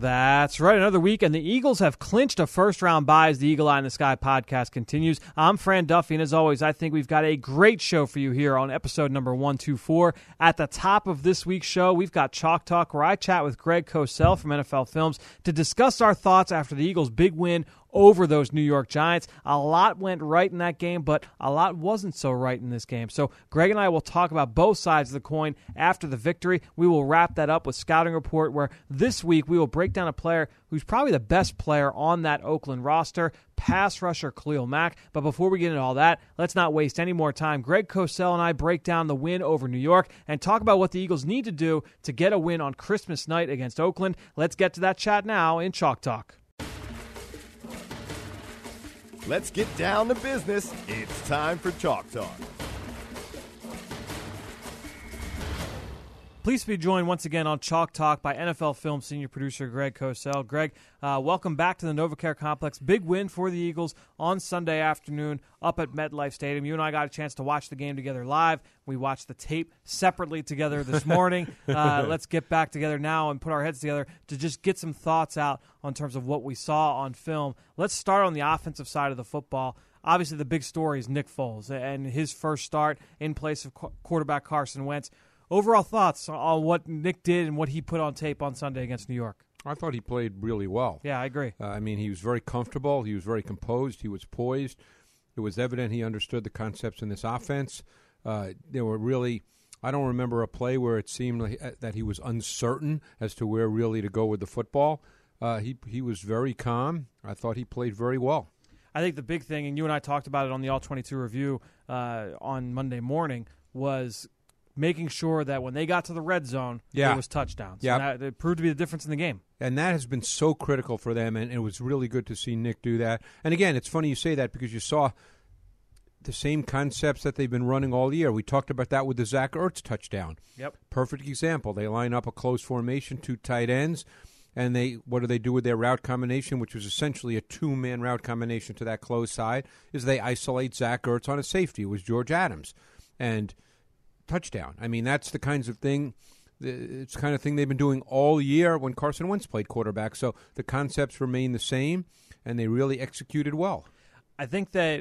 That's right. Another week, and the Eagles have clinched a first round bye as the Eagle Eye in the Sky podcast continues. I'm Fran Duffy, and as always, I think we've got a great show for you here on episode number 124. At the top of this week's show, we've got Chalk Talk, where I chat with Greg Cosell from NFL Films to discuss our thoughts after the Eagles' big win over those New York Giants. A lot went right in that game, but a lot wasn't so right in this game. So, Greg and I will talk about both sides of the coin after the victory. We will wrap that up with Scouting Report, where this week we will break down a player who's probably the best player on that Oakland roster, pass rusher Khalil Mack. But before we get into all that, let's not waste any more time. Greg Cosell and I break down the win over New York and talk about what the Eagles need to do to get a win on Christmas night against Oakland. Let's get to that chat now in Chalk Talk. Let's get down to business. It's time for Chalk Talk. Pleased to be joined once again on Chalk Talk by NFL Film senior producer Greg Cosell. Greg, uh, welcome back to the NovaCare Complex. Big win for the Eagles on Sunday afternoon up at MetLife Stadium. You and I got a chance to watch the game together live. We watched the tape separately together this morning. uh, let's get back together now and put our heads together to just get some thoughts out on terms of what we saw on film. Let's start on the offensive side of the football obviously the big story is Nick Foles and his first start in place of quarterback Carson Wentz. Overall thoughts on what Nick did and what he put on tape on Sunday against New York. I thought he played really well. Yeah, I agree. Uh, I mean, he was very comfortable. He was very composed. He was poised. It was evident he understood the concepts in this offense. Uh, there were really, I don't remember a play where it seemed like, uh, that he was uncertain as to where really to go with the football. Uh, he he was very calm. I thought he played very well. I think the big thing, and you and I talked about it on the All 22 review uh, on Monday morning, was making sure that when they got to the red zone, yeah. there was touchdowns. Yeah, that, it proved to be the difference in the game. And that has been so critical for them, and it was really good to see Nick do that. And again, it's funny you say that because you saw the same concepts that they've been running all year. We talked about that with the Zach Ertz touchdown. Yep, perfect example. They line up a close formation, two tight ends. And they, what do they do with their route combination, which was essentially a two-man route combination to that close side? Is they isolate Zach Ertz on a safety. It was George Adams, and touchdown. I mean, that's the kinds of thing. It's the kind of thing they've been doing all year when Carson Wentz played quarterback. So the concepts remain the same, and they really executed well. I think that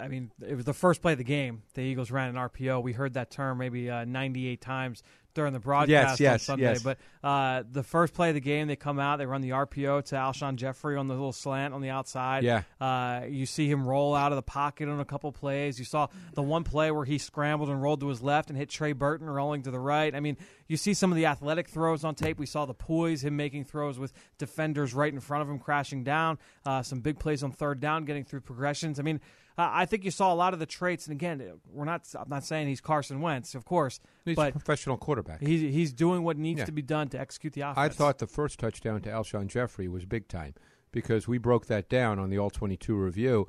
I mean it was the first play of the game. The Eagles ran an RPO. We heard that term maybe uh, 98 times during the broadcast yes, yes, on Sunday. Yes. But uh, the first play of the game, they come out, they run the RPO to Alshon Jeffery on the little slant on the outside. Yeah. Uh, you see him roll out of the pocket on a couple plays. You saw the one play where he scrambled and rolled to his left and hit Trey Burton rolling to the right. I mean, you see some of the athletic throws on tape. We saw the poise, him making throws with defenders right in front of him crashing down. Uh, some big plays on third down, getting through progressions. I mean, uh, I think you saw a lot of the traits. And again, we're not. I'm not saying he's Carson Wentz, of course. He's but a professional quarterback. He's he's doing what needs Yeah. to be done to execute the offense. I thought the first touchdown to Alshon Jeffery was big time because we broke that down on the All 22 review,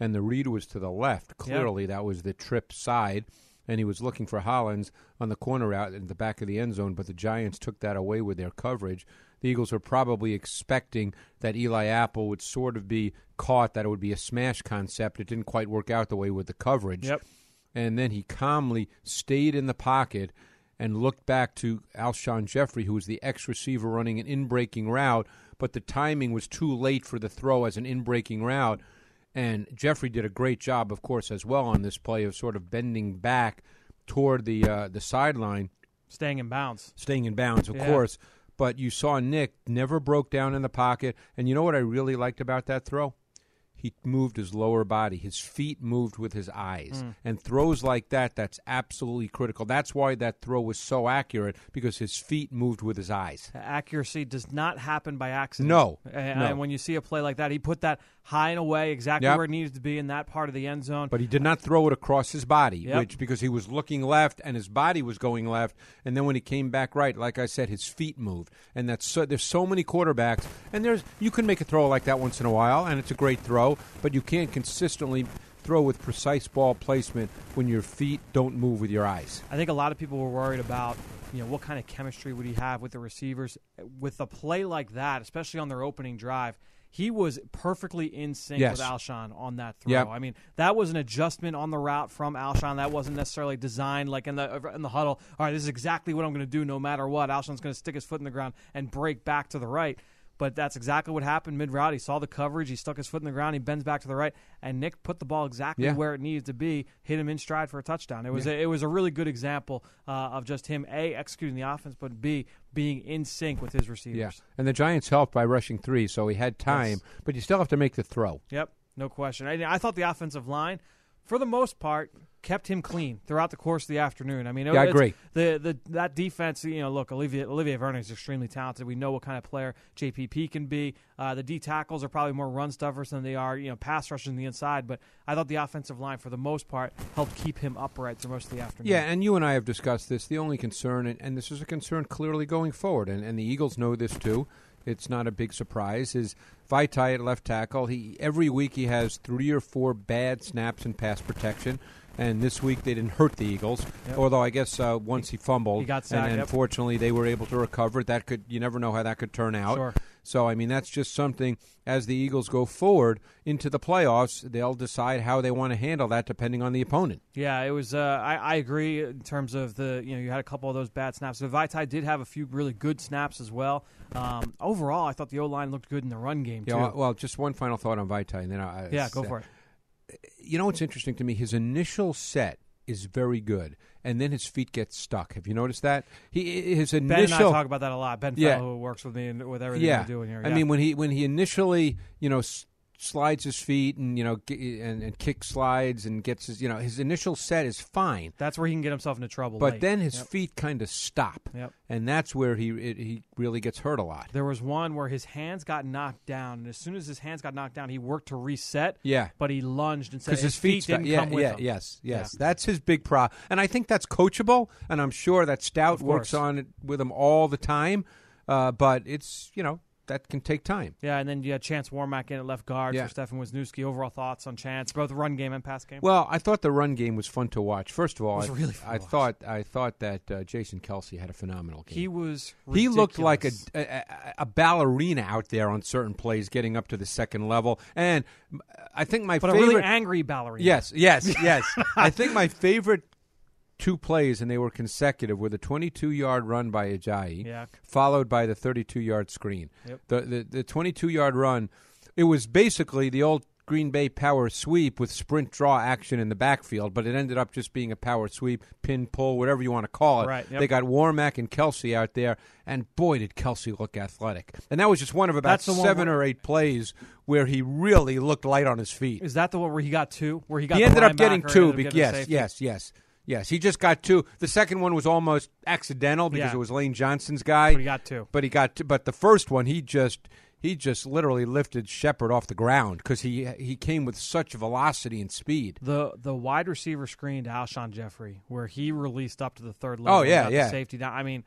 and the read was to the left. Clearly, that was the trip side, and he was looking for Hollins on the corner out in the back of the end zone, but the Giants took that away with their coverage. The Eagles were probably expecting that Eli Apple would sort of be caught, that it would be a smash concept. It didn't quite work out the way with the coverage. Yep. And then he calmly stayed in the pocket and looked back to Alshon Jeffery, who was the ex receiver running an in breaking route, but the timing was too late for the throw as an in breaking route. And Jeffery did a great job, of course, as well on this play of sort of bending back toward the uh, the sideline, staying in bounds. staying in bounds, of Yeah. course. But you saw Nick never broke down in the pocket. And you know what I really liked about that throw? He moved his lower body. His feet moved with his eyes. Mm. And throws like that, that's absolutely critical. That's why that throw was so accurate because his feet moved with his eyes. Accuracy does not happen by accident. No, And, no. and when you see a play like that, he put that high and away exactly Yep. where it needed to be in that part of the end zone. But he did not throw it across his body, Yep. which because he was looking left and his body was going left, and then when he came back right, like I said, his feet moved, and that's so, there's so many quarterbacks, and there's you can make a throw like that once in a while, and it's a great throw, but you can't consistently throw with precise ball placement when your feet don't move with your eyes. I think a lot of people were worried about you know, what kind of chemistry would he have with the receivers? With a play like that, especially on their opening drive, he was perfectly in sync Yes. with Alshon on that throw. Yep. I mean, that was an adjustment on the route from Alshon. That wasn't necessarily designed like in the in the huddle. All right, this is exactly what I'm going to do no matter what. Alshon's going to stick his foot in the ground and break back to the right. But that's exactly what happened mid route. He saw the coverage. He stuck his foot in the ground. He bends back to the right, and Nick put the ball exactly Yeah. where it needed to be. Hit him in stride for a touchdown. It was a, it was a really good example uh, of just him a executing the offense, but b being in sync with his receivers. Yeah, and the Giants helped by rushing three, so he had time, Yes. but you still have to make the throw. Yep, no question. I, I thought the offensive line, for the most part, kept him clean throughout the course of the afternoon. I mean, it- Yeah, I agree. The the that defense, you know, look, Olivier Olivier Vernon is extremely talented. We know what kind of player JPP can be. Uh, the D tackles are probably more run stuffers than they are, you know, pass rushers on the inside. But I thought the offensive line, for the most part, helped keep him upright through most of the afternoon. Yeah, and you and I have discussed this. The only concern, and, and this is a concern clearly going forward, and, and the Eagles know this too. It's not a big surprise. Is Vaitai at left tackle? He every week he has three or four bad snaps in pass protection, and this week they didn't hurt the Eagles. Yep. Although I guess uh, once he fumbled, He got sacked, and yep. unfortunately they were able to recover. That could you never know how that could turn out. Sure. So I mean that's just something as the Eagles go forward into the playoffs, they'll decide how they want to handle that depending on the opponent. Yeah, it was. Uh, I, I agree in terms of the. You know, you had a couple of those bad snaps. The Vaitai did have a few really good snaps as well. Um, overall, I thought the O line looked good in the run game too. Yeah, well, just one final thought on Vaitai, and then I, yeah, go for it. You know what's interesting to me? His initial set is very good, and then his feet get stuck. Have you noticed that? He his initial Ben and I talk about that a lot. Ben Yeah. Fennell, who works with me and with everything yeah. we're doing here. I mean, when he when he initially you know s- slides his feet and you know g- and, and kick slides and gets his you know his initial set is fine, that's where he can get himself into trouble. but late. then his Yep. feet kind of stop, Yep. and that's where he it, he really gets hurt a lot. There was one where his hands got knocked down, and as soon as his hands got knocked down, he worked to reset. Yeah. but he lunged and said because his, feet, didn't sta- yeah, come with yeah, him. yes, yes, Yeah. that's his big pro, and I think that's coachable, and I'm sure that Stout works on it with him all the time, uh, but it's you know that can take time. Yeah, and then you had Chance Warmack in at left guard Yeah. for Stefan Wisniewski. Overall thoughts on Chance, both run game and pass game? Well, I thought the run game was fun to watch. First of all, I, really I thought I thought that uh, Jason Kelce had a phenomenal game. he was. He looked like a, a, a- a ballerina out there on certain plays, getting up to the second level. And I think my but a favorite really angry ballerina. Yes, yes, yes. I think my favorite two plays, and they were consecutive, were the 22-yard run by Ajayi, Yeah. followed by the 32-yard screen. Yep. The the the 22-yard run, it was basically the old Green Bay power sweep with sprint draw action in the backfield, but it ended up just being a power sweep, pin pull, whatever you want to call it. Right, yep. They got Warmack and Kelce out there, and boy, did Kelce look athletic. And that was just one of about seven where- or eight plays where he really looked light on his feet Is that the one where he got two? Where he got he the ended up getting two. and ended up getting the yes, yes, yes, yes. He just got two. The second one was almost accidental because Yeah. it was Lane Johnson's guy. But he got two. But he got two. But the first one, he just he just literally lifted Shepard off the ground because he he came with such velocity and speed. The the wide receiver screen to Alshon Jeffery, where he released up to the third oh, level. Oh, and yeah, got the yeah. safety down. I mean,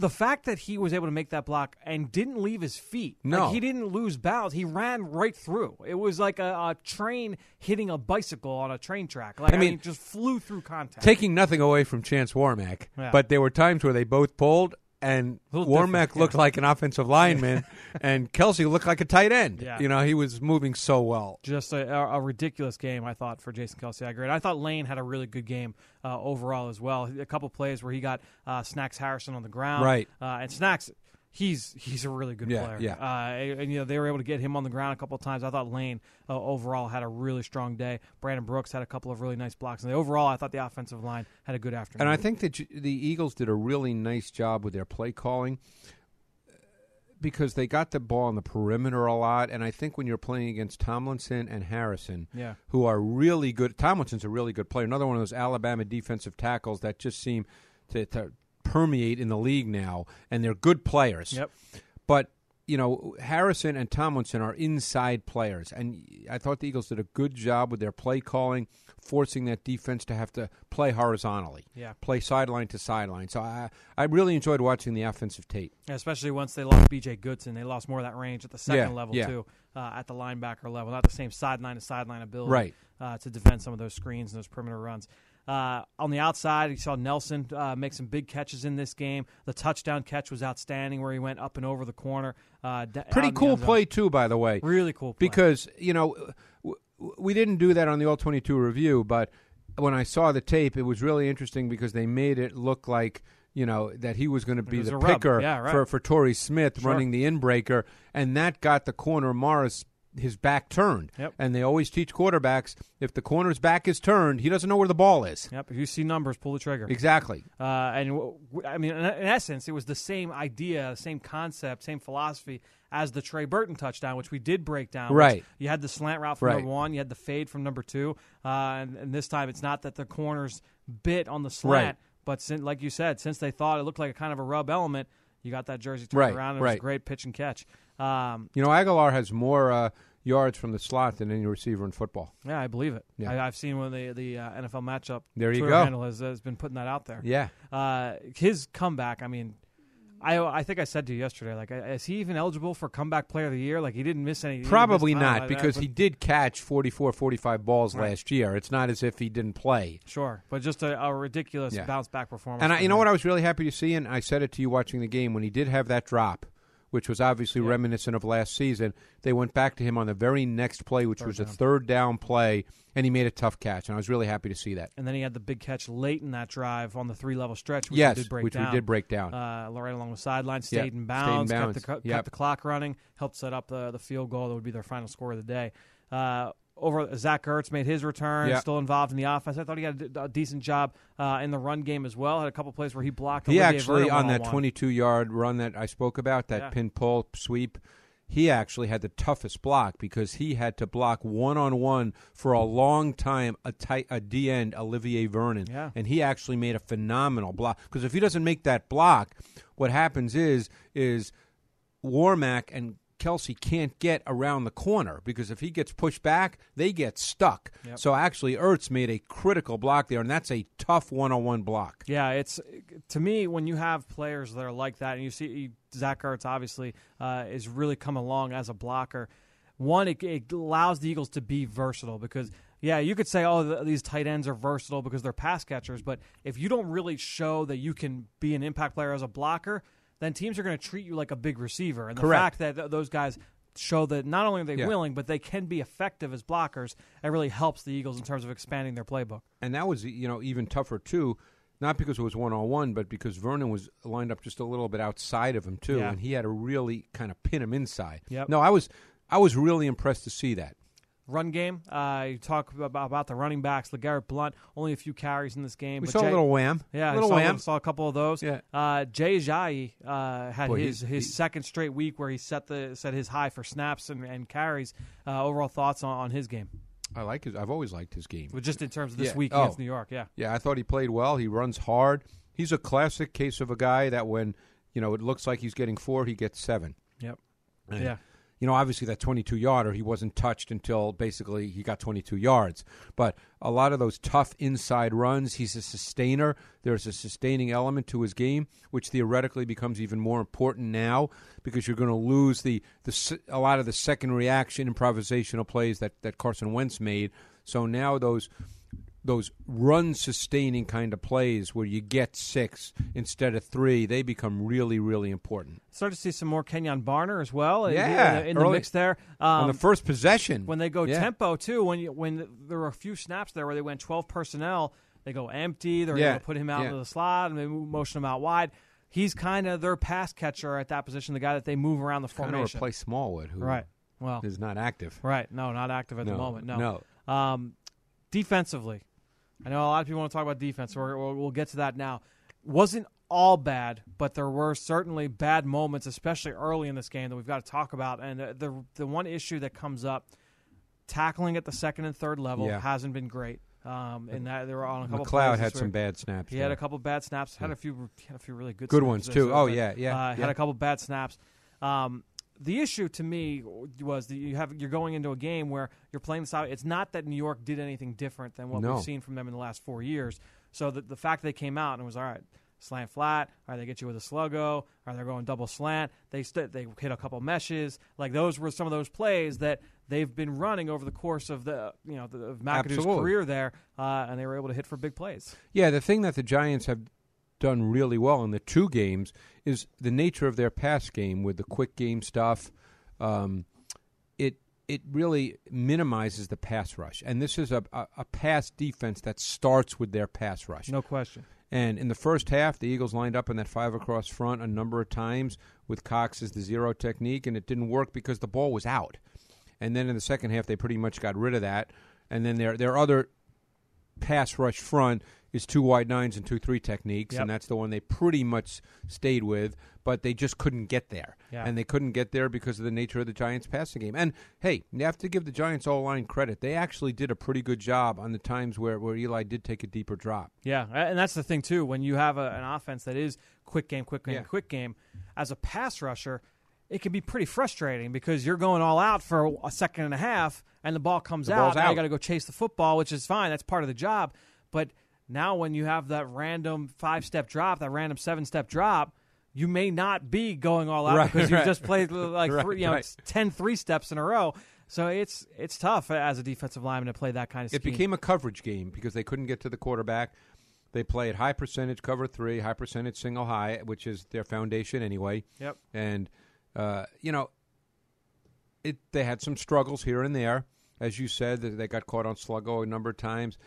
the fact that he was able to make that block and didn't leave his feet, No. like, he didn't lose balance. He ran right through. It was like a, a train hitting a bicycle on a train track. Like I, I mean, mean, just flew through contact. Taking nothing away from Chance Warmack, Yeah. but there were times where they both pulled. And Warmack different, looked yeah. like an offensive lineman, and Kelce looked like a tight end. Yeah. You know, he was moving so well. just a, a, a ridiculous game, I thought, for Jason Kelce. I agree. I thought Lane had a really good game uh, overall as well. A couple plays where he got uh, Snacks Harrison on the ground, Right. Uh, and Snacks, he's he's a really good Yeah, player. yeah. Uh, and, you know they were able to get him on the ground a couple of times. I thought Lane uh, overall had a really strong day. Brandon Brooks had a couple of really nice blocks. And overall, I thought the offensive line had a good afternoon. And I think that the Eagles did a really nice job with their play calling because they got the ball on the perimeter a lot. And I think when you're playing against Tomlinson and Harrison, Yeah. who are really good, Tomlinson's a really good player. Another one of those Alabama defensive tackles that just seem to, to permeate in the league now, and they're good players. Yep. But you know, Harrison and Tomlinson are inside players, and I thought the Eagles did a good job with their play calling, forcing that defense to have to play horizontally, Yeah. play sideline to sideline. So I, I really enjoyed watching the offensive tape. especially once they lost B.J. Goodson, they lost more of that range at the second Yeah, level yeah. too, uh, at the linebacker level, not the same sideline to sideline ability. Right. uh, to defend some of those screens and those perimeter runs. Uh, on the outside, you saw Nelson uh, make some big catches in this game. The touchdown catch was outstanding, where he went up and over the corner. Uh, Pretty cool play too, by the way. Really cool play. because you know we didn't do that on the all 22 review but when i saw the tape it was really interesting because they made it look like you know that he was going to be the picker Yeah, right. for for Torrey Smith Sure. running the inbreaker and that got the corner Morris his back turned Yep. and they always teach quarterbacks if the corner's back is turned he doesn't know where the ball is Yep. If you see numbers, pull the trigger. exactly Uh, and w- w- I mean, in, in essence, it was the same idea, same concept, same philosophy as the Trey Burton touchdown, which we did break down. Right. You had the slant route from Right. number one, you had the fade from number two, uh, and, and this time it's not that the corners bit on the slant, Right. but sin like you said, since they thought it looked like a kind of a rub element, you got that jersey turned Right, around. And It was a great pitch and catch. Um, you know Agholor has more uh, yards from the slot than any receiver in football yeah, I believe it. Yeah. I, I've seen when the the uh, NFL matchup. There you Twitter go. Handle has, has been putting that out there. yeah uh, his comeback. I mean, I I think I said to you yesterday, like, is he even eligible for comeback player of the year? Like, he didn't miss any. Probably miss not I- because he did catch 44, 45 balls Right. last year. It's not as if he didn't play. sure, but just a, a ridiculous Yeah. bounce back performance. And I, you know what I was really happy to see, and I said it to you watching the game when he did have that drop, which was obviously Yeah. reminiscent of last season. They went back to him on the very next play, which Third was a third down play, and he made a tough catch, and I was really happy to see that. And then he had the big catch late in that drive on the three level stretch, which yes, we did break which down. we did break down. Uh, right along the sideline, stayed in stayed in bounds, bounds. kept, the, Yep. kept the clock running, helped set up the, the field goal that would be their final score of the day. Uh, over Zach Ertz made his return, Yeah. still involved in the offense. I thought he had a, d- a decent job uh, in the run game as well. Had a couple plays where he blocked. he Olivier actually Vernon on that one-on-one. 22 yard run that I spoke about, that Yeah. pin pull sweep. He actually had the toughest block because he had to block one on one for a long time a tight a D end Olivier Vernon, Yeah. and he actually made a phenomenal block. Because if he doesn't make that block, what happens is is Warmack and Kelce can't get around the corner because if he gets pushed back, they get stuck. Yep. So actually, Ertz made a critical block there, and that's a tough one on one block. Yeah, it's to me when you have players that are like that, and you see Zach Ertz obviously uh, is really come along as a blocker. One, it, it allows the Eagles to be versatile because yeah, you could say oh these tight ends are versatile because they're pass catchers, but if you don't really show that you can be an impact player as a blocker, then teams are going to treat you like a big receiver. And the Correct. fact that th- those guys show that not only are they Yeah. willing, but they can be effective as blockers, it really helps the Eagles in terms of expanding their playbook. and that was you know even tougher too not because it was one on one but because vernon was lined up just a little bit outside of him too Yeah. and he had to really kind of pin him inside Yep. no i was i was really impressed to see that run game. Uh, you talk about, about the running backs. LeGarrette Blunt, only a few carries in this game. we but saw Jay- a little wham Yeah, a little saw, wham saw a couple of those. Yeah. Uh, Jay Ajayi uh, had Boy, his he- his he- second straight week where he set the set his high for snaps and, and carries. Uh, overall thoughts on, on his game, i like his i've always liked his game but just in terms of this Yeah. week Oh. against New York. Yeah, yeah i thought he played well he runs hard he's a classic case of a guy that when you know it looks like he's getting four he gets seven yep, yeah. You know, obviously that 22 yarder, he wasn't touched until basically he got 22 yards. But a lot of those tough inside runs, he's a sustainer. There's a sustaining element to his game, which theoretically becomes even more important now because you're going to lose the, the a lot of the second reaction improvisational plays that, that Carson Wentz made. So now those those run sustaining kind of plays where you get six instead of three, they become really, really important. Start to see some more Kenjon Barner as well. in the- Yeah, in the, in the mix there. On Um, the first possession, when they go Yeah. tempo too. When you, when there were a few snaps there where they went twelve personnel, they go empty. They're Yeah, able to put him out yeah. into the slot and they motion him out wide. He's kind of their pass catcher at that position, the guy that they move around the kind of formation. replace Smallwood, who right. Well, is not active. right. No, not active at the moment. No. no. Um, defensively, I know a lot of people want to talk about defense. So we'll, we'll get to that now. Wasn't all bad, but there were certainly bad moments, especially early in this game, that we've got to talk about. And uh, the the one issue that comes up, tackling at the second and third level Yeah. hasn't been great. Um, and that there were on a couple. McLeod had some bad snaps. He had a couple bad snaps. Had a few. Had a few really good. Good ones, too. Oh, yeah, yeah, Uh, Had a couple bad snaps. Um, the issue to me was that you have you're going into a game where you're playing the out. It's not that New York did anything different than what No. we've seen from them in the last four years. So the the fact they came out and it was all right. slant flat, or they get you with a sluggo, or they're going double slant. They st- they hit a couple meshes. Like those were some of those plays that they've been running over the course of the you know the, of McAdoo's Absolutely. career there, uh, and they were able to hit for big plays. Yeah, the thing that the Giants have done really well in the two games is the nature of their pass game with the quick game stuff. Um, it it really minimizes the pass rush, and this is a, a, a pass defense that starts with their pass rush. No question. And in the first half, the Eagles lined up in that five across front a number of times with Cox as the zero technique, and it didn't work because the ball was out. And then in the second half, they pretty much got rid of that. And then their their other pass rush front is two wide nines and two three techniques, Yep. and that's the one they pretty much stayed with. But they just couldn't get there, Yeah. and they couldn't get there because of the nature of the Giants' passing game. And hey, you have to give the Giants all line credit; they actually did a pretty good job on the times where where Eli did take a deeper drop. Yeah, and that's the thing too. When you have a, an offense that is quick game, quick game, Yeah. quick game, as a pass rusher, it can be pretty frustrating because you're going all out for a second and a half, and the ball comes The out. Now you got to go chase the football, which is fine. That's part of the job. But now, when you have that random five step drop, that random seven step drop. You may not be going all out Right, because you've just played like Right, three, you know, right. 10 three steps in a row. So it's it's tough as a defensive lineman to play that kind of It became a coverage game because they couldn't get to the quarterback. They play at high percentage cover three, high percentage single high, which is their foundation anyway. Yep. And uh, you know, it they had some struggles here and there, as you said. that They got caught on sluggo a number of times.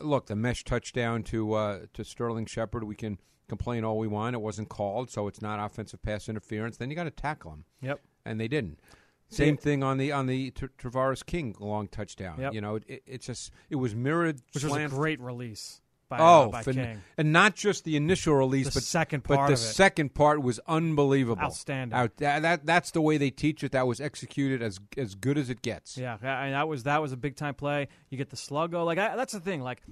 Look, the mesh touchdown to uh, to Sterling Shepard, we can complain all we want. It wasn't called, so it's not offensive pass interference. Then you got to tackle him. Yep. and they didn't. Same thing on the on the Tra- Tavarres King long touchdown. Yep. You know, it, it's just it was mirrored. which was a great release by, oh, uh, by King. and not just the initial release, The but second but the of it. second part was unbelievable, Outstanding. Out, that, that that's the way they teach it. That was executed as as good as it gets. Yeah, mean, that was that was a big time play. You get the sluggo. Like I, that's the thing. Like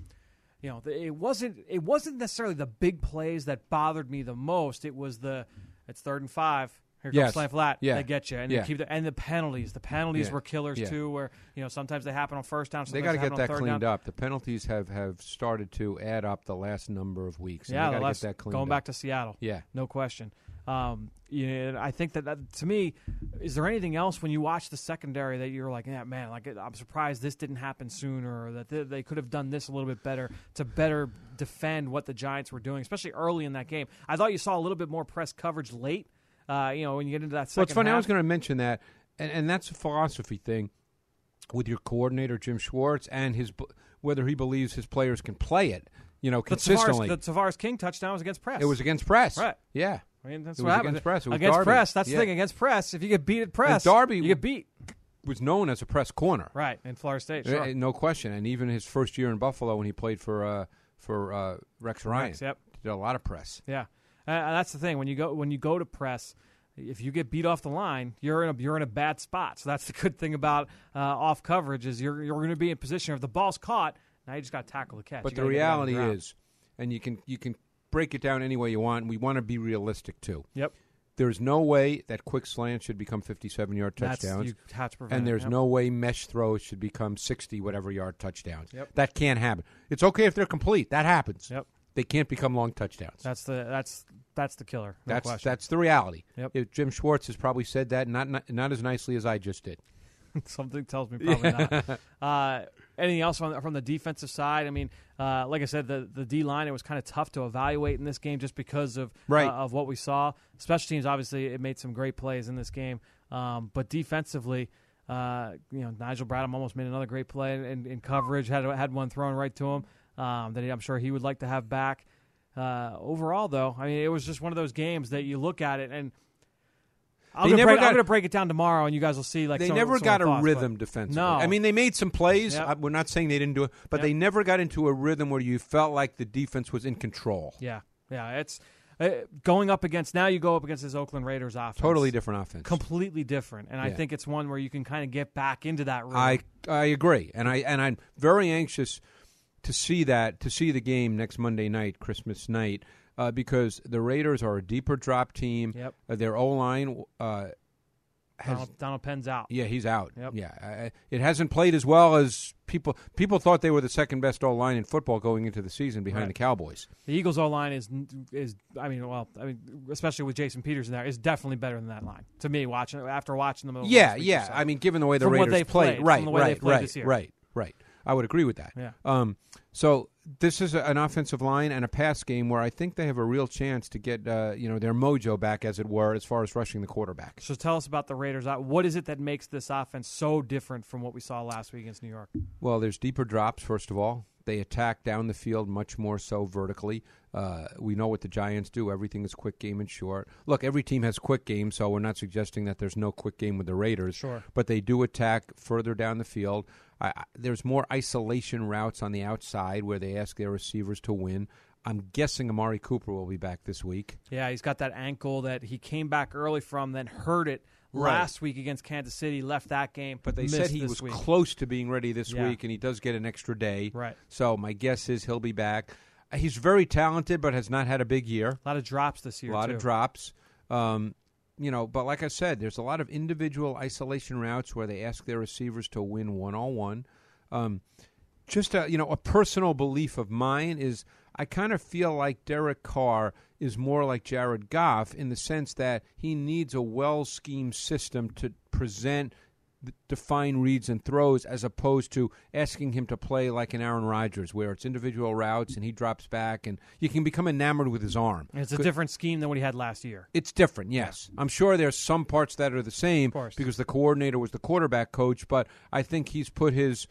you know, it wasn't it wasn't necessarily the big plays that bothered me the most. It was the it's third and five. Here comes Yes. slant flat. Yeah. They get you, and Yeah. keep the, and the penalties. The penalties Yeah. were killers Yeah. too. Where you know sometimes they happen on first down. They got to get that cleaned down. up. The penalties have, have started to add up the last number of weeks. Yeah, the got to last- get that cleaned going up. back to Seattle. yeah. No question. Um, you know, I think that, that to me, is there anything else when you watch the secondary that you're like, yeah, man, like I'm surprised this didn't happen sooner, or that they, they could have done this a little bit better to better defend what the Giants were doing, especially early in that game. I thought you saw a little bit more press coverage late. Uh, you know, when you get into that second Well, it's funny. I was going to mention that, and, and that's a philosophy thing with your coordinator Jim Schwartz and his whether he believes his players can play it. You know, the consistently. Tavarres, the Tavarres King touchdown was against press. it was against press, Right. Yeah, I mean, that's it what was happens. against press. Against Darby. press. That's Yeah. the thing. Against press, if you get beat at press, Darby- you get beat. was known as a press corner. Right in Florida State. Sure. No question. And even his first year in Buffalo when he played for uh, for uh, Rex Ryan, Rex, yep. did a lot of press. Yeah, uh, that's the thing when you go when you go to press. If you get beat off the line, you're in a you're in a bad spot. So that's the good thing about uh, off coverage is you're you're going to be in position. If the ball's caught, now you just got to tackle the catch. But the gotta get it on reality ground. is, and you can you can break it down any way you want. We want to be realistic too. yep, There's no way that quick slants should become 57 yard that's touchdowns. to prevent and it. there's Yep. no way mesh throws should become 60 whatever yard touchdowns. Yep. That can't happen. It's okay if they're complete. That happens. Yep. They can't become long touchdowns. That's the that's that's the killer. No that's question. that's the reality. Yep. If Jim Schwartz has probably said that not, not not as nicely as I just did. Something tells me probably not. Uh, anything else from the, from the defensive side? I mean, uh, like I said, the the D line it was kind of tough to evaluate in this game just because of Right. uh, of what we saw. Special teams obviously it made some great plays in this game, um, but defensively. Uh, you know, Nigel Bradham almost made another great play in, in coverage. had had one thrown right to him um, that I'm sure he would like to have back. Uh, overall, though, I mean, it was just one of those games that you look at it and I'm gonna, never break, I'm got- gonna break it down tomorrow, and you guys will see. Like they some- never some got a thoughts, but- rhythm defensively. No. I mean they made some plays. Yep. I, we're not saying they didn't do it, but Yep. they never got into a rhythm where you felt like the defense was in control. Yeah, yeah. It's uh, going up against now. You go up against this Oakland Raiders offense. Totally different offense. completely different. And I think it's one where you can kind of get back into that rhythm. I I agree, and I and I'm very anxious to see that to see the game next Monday night, Christmas night, uh, because the Raiders are a deeper drop team. Yep. Uh, their O line uh, has Donald, Donald Penn's out. yeah, he's out. Yep. Yeah, I- it hasn't played as well as people people thought they were the second best O line in football going into the season behind Right. the Cowboys. The Eagles' O line is is I mean, well, I mean, especially with Jason Peters in there, is definitely better than that line to me. Watching after watching them, Yeah, last week or yeah. I mean, given the way the From Raiders they played, played, from right, the way they right, played right, this year. right, right. I would agree with that. Yeah. Um, so this is a, an offensive line and a pass game where I think they have a real chance to get uh, you know their mojo back, as it were, as far as rushing the quarterback. So tell us about the Raiders. Uh, What is it that makes this offense so different from what we saw last week against New York? Well, there's deeper drops, first of all. They attack down the field much more so vertically. Uh, we know what the Giants do. Everything is quick game and short. Look, every team has quick game, so we're not suggesting that there's no quick game with the Raiders. Sure. But they do attack further down the field. I, I, there's more isolation routes on the outside where they ask their receivers to win. I'm guessing Amari Cooper will be back this week. Yeah, he's got that ankle that he came back early from, then hurt it Right. last week against Kansas City. Left that game, But they said he was week. close to being ready this Yeah. week, and he does get an extra day. Right. So my guess is he'll be back. Uh, He's very talented, but has not had a big year. A lot of drops this year. a lot too. of drops. Um, you know, but like I said, there's a lot of individual isolation routes where they ask their receivers to win one on one. Um, just a you know a personal belief of mine is I kind of feel like Derek Carr is more like Jared Goff in the sense that he needs a well schemed system to present define reads and throws as opposed to asking him to play like an Aaron Rodgers where it's individual routes and he drops back and you can become enamored with his arm. And It's a different scheme than what he had last year. It's different, yes. I'm sure there's some parts that are the same because the coordinator was the quarterback coach, but I think he's put his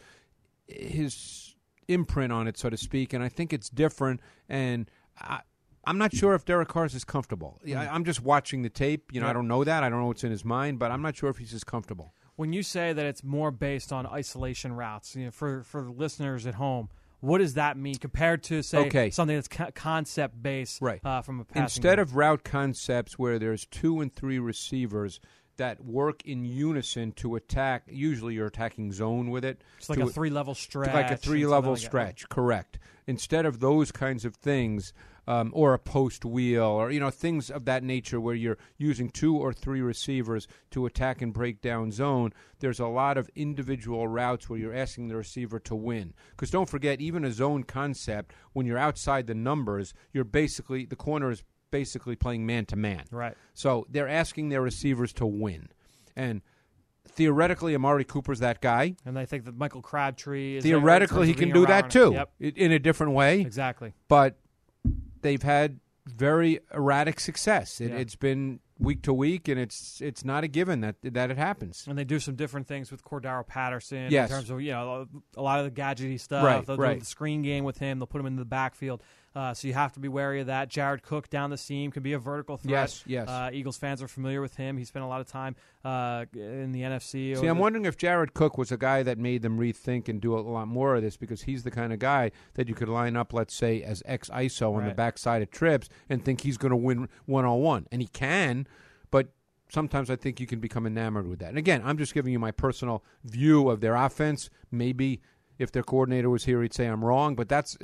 his imprint on it, so to speak, and I think it's different. And I, I'm not sure if Derek Carr is comfortable. Yeah, I, I'm just watching the tape. You know, I don't know that. I don't know what's in his mind, but I'm not sure if he's as comfortable. When you say that it's more based on isolation routes, you know, for for listeners at home, what does that mean compared to say Okay. something that's co- concept based, Right. Uh, from a Instead game? of route concepts where there's two and three receivers that work in unison to attack, usually you're attacking zone with it. It's like to- a three level stretch, like a three level like stretch correct. Instead of those kinds of things um, or a post wheel or you know things of that nature where you're using two or three receivers to attack and break down zone there's a lot of individual routes where you're asking the receiver to win. Because don't forget even a zone concept when you're outside the numbers you're basically the corner is basically playing man to man Right. so they're asking their receivers to win and theoretically amari cooper's that guy And I think that Michael Crabtree is theoretically he can do that too Yep, in a different way exactly. but they've had very erratic success it, Yeah. it's been week to week and it's it's not a given that that it happens And they do some different things with Cordarrelle Patterson Yes. in terms of you know a lot of the gadgety stuff. Right, They'll right. do the screen game with him. They'll put him in the backfield. Uh, so you have to be wary of that. Jared Cook down the seam can be a vertical threat. Yes, yes. Uh, Eagles fans are familiar with him. He spent a lot of time uh, in the NFC. See, I'm wondering if Jared Cook was a guy that made them rethink and do a lot more of this because he's the kind of guy that you could line up, let's say, as ex ISO on the backside of trips and think he's going to win one on one. And he can, but sometimes I think you can become enamored with that. And again, I'm just giving you my personal view of their offense. Maybe if their coordinator was here, he'd say I'm wrong, but that's.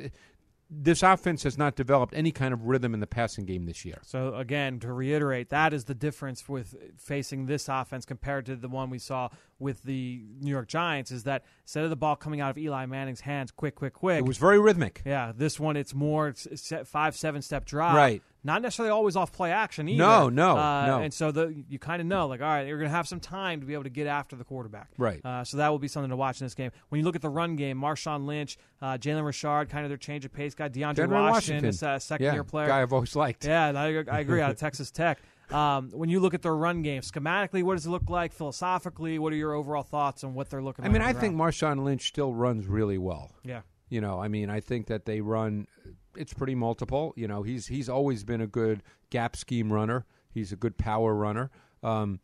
This offense has not developed any kind of rhythm in the passing game this year. So again, to reiterate, that is the difference with facing this offense compared to the one we saw with the New York Giants. Is that instead of the ball coming out of Eli Manning's hands, quick, quick, quick. It was very rhythmic. yeah, this one it's more it's five, seven step drive. Right. Not necessarily always off play action either. No, no, uh, no. And so the you kind of know, like, all right, you're going to have some time to be able to get after the quarterback. Right. Uh, so that will be something to watch in this game. When you look at the run game, Marshawn Lynch, uh, Jalen Richard, kind of their change of pace guy. DeAndre Washington, Washington. is a second yeah, year player. guy I've always liked. Yeah, I, I agree. Out of Texas Tech. Um, when you look at their run game, schematically, what does it look like? Philosophically, what are your overall thoughts on what they're looking? I like mean, I think? Marshawn Lynch still runs really well. Yeah, You know, I mean, I think that they run. It's pretty multiple. You know, he's he's always been a good gap scheme runner. He's a good power runner. Um,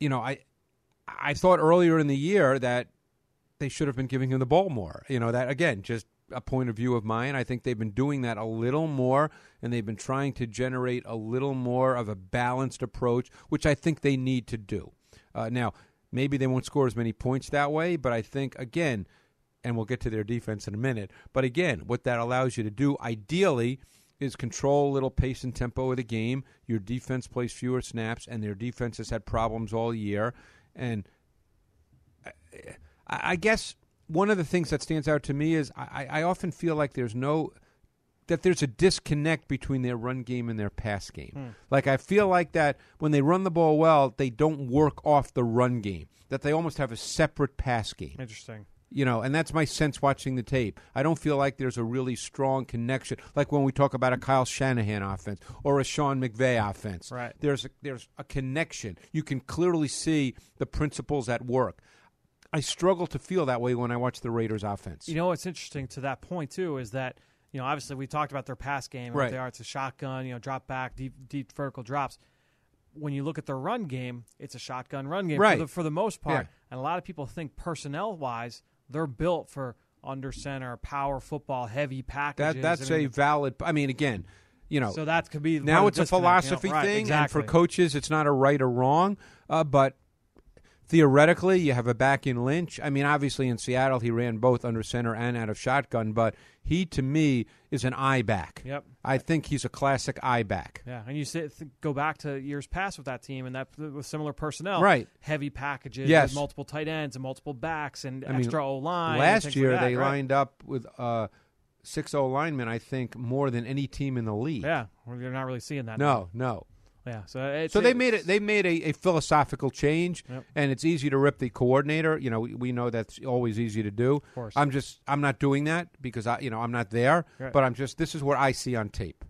you know, I I thought earlier in the year that they should have been giving him the ball more. You know, that again, just a point of view of mine. I think they've been doing that a little more, and they've been trying to generate a little more of a balanced approach, which I think they need to do. Uh, now, maybe they won't score as many points that way, but I think again, and we'll get to their defense in a minute. But again, what that allows you to do, ideally, is control a little pace and tempo of the game. Your defense plays fewer snaps, and their defense has had problems all year. And I, I guess one of the things that stands out to me is I, I often feel like there's no that there's a disconnect between their run game and their pass game. Hmm. Like I feel like that when they run the ball well, they don't work off the run game. That they almost have a separate pass game. Interesting. You know, and that's my sense watching the tape. I don't feel like there's a really strong connection, like when we talk about a Kyle Shanahan offense or a Sean McVay offense. Right. There's a, there's a connection. You can clearly see the principles at work. I struggle to feel that way when I watch the Raiders offense. You know what's interesting to that point too is that you know obviously we talked about their pass game Right. what they are. It's a shotgun, you know, drop back, deep deep vertical drops. When you look at their run game, it's a shotgun run game Right. for, the, for the most part. Yeah. And a lot of people think personnel wise, they're built for under center, power football, heavy packages. that that's I mean, a valid. I mean, again, you know, so that could be now it's a disconnect, you know? philosophy Right, thing, exactly. and for coaches, it's not a right or wrong. Uh, but theoretically, you have a back in Lynch. I mean, obviously in Seattle, he ran both under center and out of shotgun, but he to me is an eye back. Yep. I think he's a classic eye back. Yeah, and you say, th- go back to years past with that team and that with similar personnel, Right. Heavy packages, Yes. multiple tight ends and multiple backs and I extra O line. Last year, like that, they right? lined up with uh, six O linemen. I think more than any team in the league. Yeah, you're not really seeing that. No, no. Yeah. So it's, So they made it. They made a, a philosophical change, Yep. and it's easy to rip the coordinator. You know, we, we know that's always easy to do. Of course. I'm just I'm not doing that because I you know I'm not there. Right. But I'm just this is what I see on tape.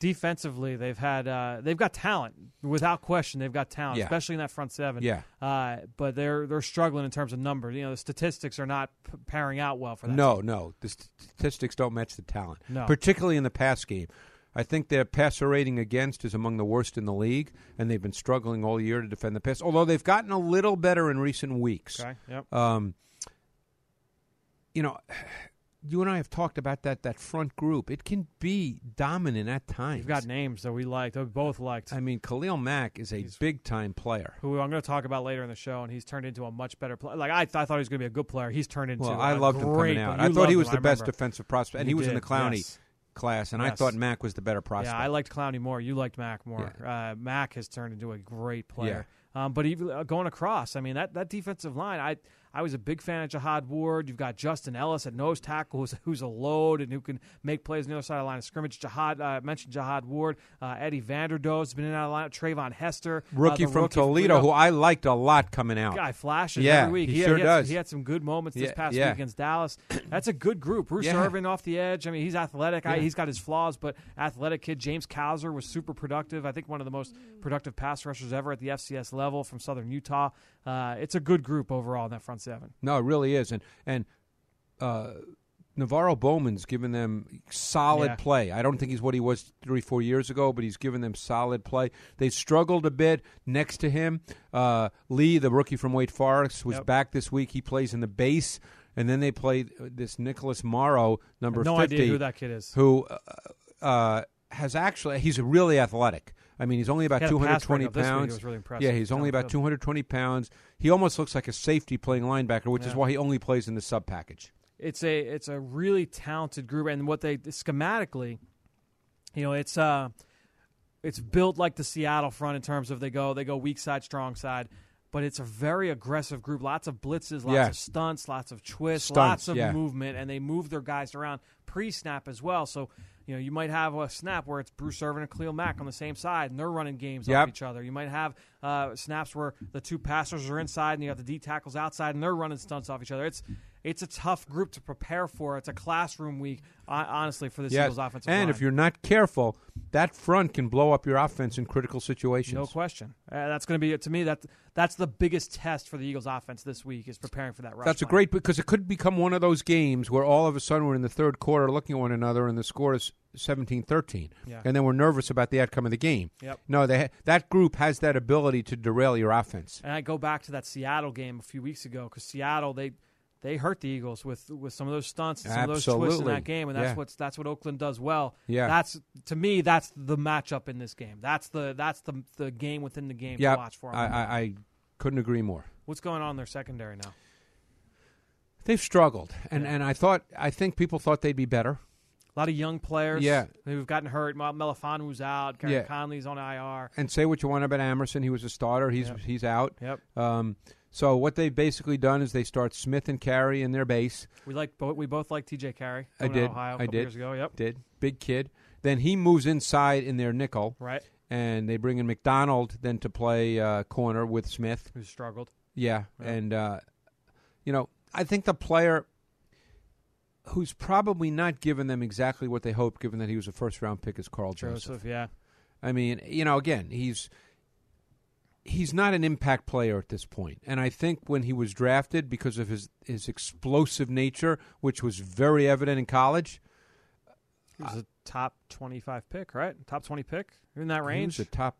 defensively they've had uh, they've got talent without question. They've got talent, Yeah. especially in that front seven. Yeah. Uh, but they're they're struggling in terms of numbers. You know, the statistics are not p- pairing out well for that. No, no, the statistics don't match the talent, No. particularly in the pass game. I think their passer rating against is among the worst in the league, and they've been struggling all year to defend the pass. Although they've gotten a little better in recent weeks. Okay. Yep. Um, you know, you and I have talked about that that front group. It can be dominant at times. You've got names that we liked, that we both liked. I mean, Khalil Mack is a He's- big time player. who I'm going to talk about later in the show, and he's turned into a much better player. Like I, th- I thought he was going to be a good player. He's turned into. A great. Well, a I loved him coming out. I thought he was him, the best defensive prospect, and You he was in the did, Clowney yes. Class, and I thought Mack was the better prospect. Yeah, I liked Clowney more. You liked Mack more. Uh, Mack has turned into a great player. Um, but even uh, going across, I mean that that defensive line, I I was a big fan of Jihad Ward. You've got Justin Ellis at nose tackle, who's, who's a load and who can make plays on the other side of the line of scrimmage. Jihad uh, I mentioned Jihad Ward, uh, Eddie Vanderdoes has been in and out of the line. Treyvon Hester, uh, rookie from rookie Toledo, who I liked a lot coming out. guy flashes Yeah, every week. he had, sure had, does. He had some good moments this past yeah. week against Dallas. That's a good group. Bruce Yeah. Irvin off the edge. I mean, he's athletic. I, he's got his flaws, but athletic kid. James Cowser was super productive. I think one of the most productive pass rushers ever at the FCS level from Southern Utah. Uh, it's a good group overall in that front seven. No, it really is, and and uh, NaVorro Bowman's given them solid Yeah. play. I don't think he's what he was three, four years ago, but he's given them solid play. They struggled a bit next to him. Uh, Lee, the rookie from Wake Forest, was Yep. back this week. He plays in the base, and then they played this Nicholas Morrow, number no fifty, idea who that kid is. who uh, uh, has actually he's really athletic. I mean, he's only about He had a pass 220 breakup this week. It pounds. really. Yeah, he's only about 220 pounds. He almost looks like a safety playing linebacker, which is why he only plays in the sub package. it's a it's a really talented group and what they schematically you know it's uh it's built like the Seattle front in terms of they go they go weak side strong side but it's a very aggressive group lots of blitzes lots Yeah. of stunts lots of twists Stunts, lots of yeah. movement and they move their guys around pre-snap as well so you know you might have a snap where it's Bruce Irvin and Khalil Mack on the same side and they're running games Yep. off each other you might have uh, snaps where the two passers are inside and you have the D tackles outside and they're running stunts off each other it's it's a tough group to prepare for. It's a classroom week, honestly, for the Yes, Eagles offensive and line. if you're not careful, that front can blow up your offense in critical situations. no question, uh, that's going to be to me that that's the biggest test for the Eagles offense this week is preparing for that rush. That's a line. great because it could become one of those games where all of a sudden we're in the third quarter looking at one another and the score is 17-13. Yeah. And then we're nervous about the outcome of the game. Yep. No, they, that group has that ability to derail your offense. And I go back to that Seattle game a few weeks ago because Seattle they they hurt the Eagles with with some of those stunts and some of those twists in that game, and that's Yeah. what's that's what Oakland does well. Yeah. that's to me that's the matchup in this game. That's the that's the the game within the game Yeah, to watch for. I, I, I couldn't agree more. What's going on in their secondary now? They've struggled, and, Yeah. and I thought I think people thought they'd be better. A lot of young players. Yeah. who've gotten hurt. Mel- Melifonwu's out. Gareon Yeah. Conley's on IR. And say what you want about Amerson, he was a starter. He's Yep. he's out. Yep. Um, so what they've basically done is they start Smith and Carrie in their base. We like both. We both like T.J. Carrie. I coming out of did. Ohio a I did. Years ago. Yep. Did big kid. Then he moves inside in their nickel, Right. and they bring in McDonald then to play uh, corner with Smith. Who struggled? Yeah, Yeah. and uh, you know, I think the player who's probably not given them exactly what they hoped, given that he was a first round pick, is Karl Joseph. Joseph. Yeah. I mean, you know, again, he's he's not an impact player at this point, and I think when he was drafted, because of his his explosive nature, which was very evident in college, He was a top twenty-five pick, right? Top twenty pick in that he range. was a top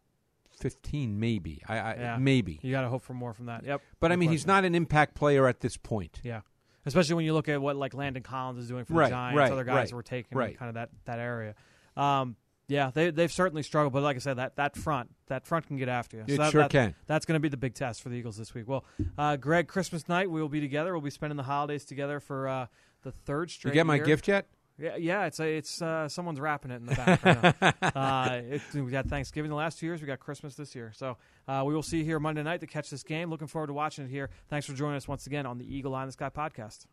fifteen, maybe. I, I Yeah. maybe, You got to hope for more from that. Yep. but I mean, he's not an impact player at this point. Yeah. Especially when you look at what like Landon Collins is doing for Right, the Giants, right, other guys right, who were taking right. kind of that that area. Um, yeah, they they've certainly struggled, but like I said, that that front that front can get after you. It that, sure that- can. That's going to be the big test for the Eagles this week. Well, uh, Greg, Christmas night we will be together. We'll be spending the holidays together for uh, the third straight. You get my year. gift yet? Yeah, yeah. It's a, it's uh, someone's wrapping it in the back. right uh, it, we got Thanksgiving the last two years. We got Christmas this year. So uh, we will see you here Monday night to catch this game. Looking forward to watching it here. Thanks for joining us once again on the Eagle Eye in the Sky podcast.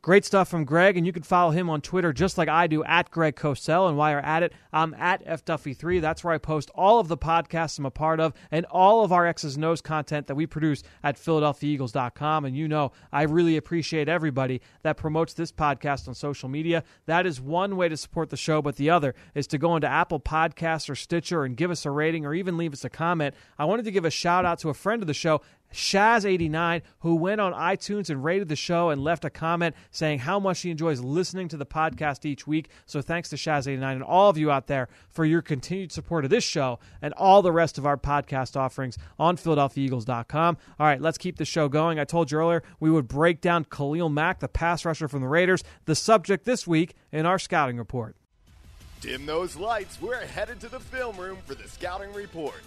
Great stuff from Greg, and you can follow him on Twitter just like I do at Greg Cosell. And while you're at it, I'm at FDuffy3. That's where I post all of the podcasts I'm a part of and all of our X's O's content that we produce at PhiladelphiaEagles.com. And you know, I really appreciate everybody that promotes this podcast on social media. That is one way to support the show, but the other is to go into Apple Podcasts or Stitcher and give us a rating or even leave us a comment. I wanted to give a shout out to a friend of the show, Shaz89, who went on iTunes and rated the show and left a comment saying how much he enjoys listening to the podcast each week. So thanks to Shaz89 and all of you out there for your continued support of this show and all the rest of our podcast offerings on PhiladelphiaEagles.com. All right, let's keep the show going. I told you earlier we would break down Khalil Mack, the pass rusher from the Raiders, the subject this week in our scouting report. Dim those lights. We're headed to the film room for the scouting report.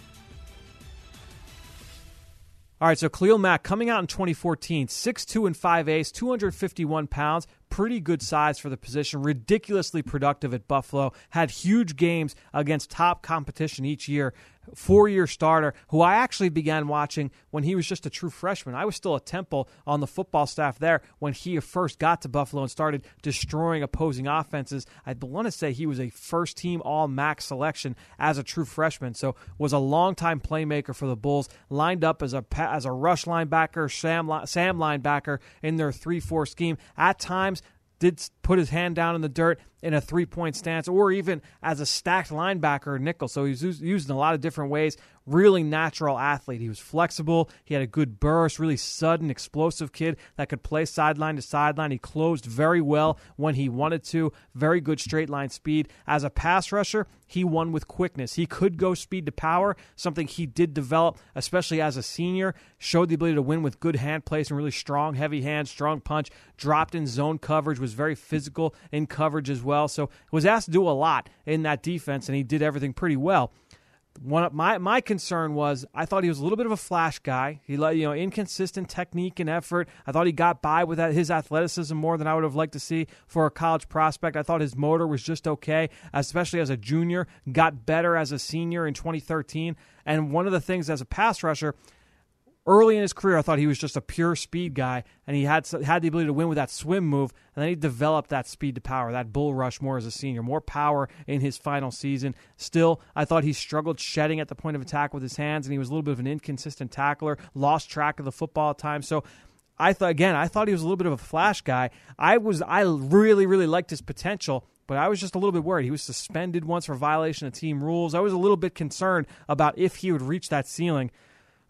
All right, so Khalil Mack coming out in 2014, 6'2 and 5 ace, 251 pounds, pretty good size for the position, ridiculously productive at Buffalo, had huge games against top competition each year. Four year starter who I actually began watching when he was just a true freshman. I was still at Temple on the football staff there when he first got to Buffalo and started destroying opposing offenses. I want to say he was a first team All MAC selection as a true freshman, so was a longtime playmaker for the Bulls. Lined up as a as a rush linebacker, Sam Sam linebacker in their three four scheme. At times did put his hand down in the dirt in a three point stance or even as a stacked linebacker nickel. So he's used in a lot of different ways. Really natural athlete. He was flexible. He had a good burst, really sudden, explosive kid that could play sideline to sideline. He closed very well when he wanted to. Very good straight line speed. As a pass rusher, he won with quickness. He could go speed to power, something he did develop, especially as a senior. Showed the ability to win with good hand place and really strong, heavy hands, strong punch. Dropped in zone coverage, was very physical in coverage as well. So was asked to do a lot in that defense, and he did everything pretty well. One of my my concern was I thought he was a little bit of a flash guy. He let you know inconsistent technique and effort. I thought he got by with that, his athleticism more than I would have liked to see for a college prospect. I thought his motor was just okay, especially as a junior. Got better as a senior in 2013. And one of the things as a pass rusher, early in his career, I thought he was just a pure speed guy, and he had had the ability to win with that swim move. And then he developed that speed to power, that bull rush more as a senior, more power in his final season. Still, I thought he struggled shedding at the point of attack with his hands, and he was a little bit of an inconsistent tackler, lost track of the football at times. So. I thought again. I thought he was a little bit of a flash guy. I was. I really, really liked his potential, but I was just a little bit worried. He was suspended once for violation of team rules. I was a little bit concerned about if he would reach that ceiling.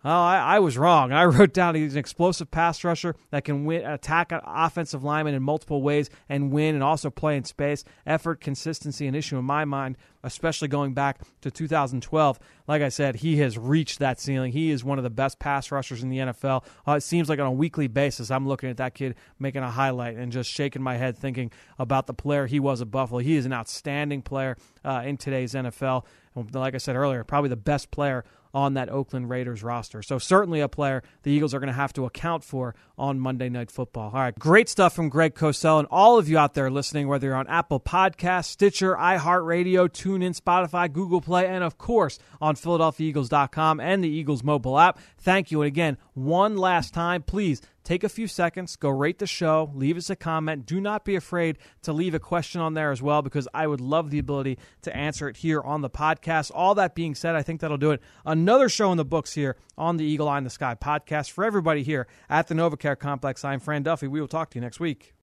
Oh, I, I was wrong. I wrote down he's an explosive pass rusher that can win, attack offensive lineman in multiple ways and win and also play in space. Effort, consistency, an issue in my mind, especially going back to 2012. Like I said, he has reached that ceiling. He is one of the best pass rushers in the NFL. Uh, it seems like on a weekly basis, I'm looking at that kid making a highlight and just shaking my head thinking about the player he was at Buffalo. He is an outstanding player uh, in today's NFL. And Like I said earlier, probably the best player on that Oakland Raiders roster. So, certainly a player the Eagles are going to have to account for on Monday Night Football. All right, great stuff from Greg Cosell and all of you out there listening, whether you're on Apple Podcasts, Stitcher, iHeartRadio, TuneIn, Spotify, Google Play, and of course on PhiladelphiaEagles.com and the Eagles mobile app. Thank you. And again, one last time, please take a few seconds, go rate the show, leave us a comment. Do not be afraid to leave a question on there as well because I would love the ability to answer it here on the podcast. All that being said, I think that'll do it. Another show in the books here on the Eagle Eye in the Sky podcast for everybody here at the NovaCare Complex. I'm Fran Duffy. We will talk to you next week.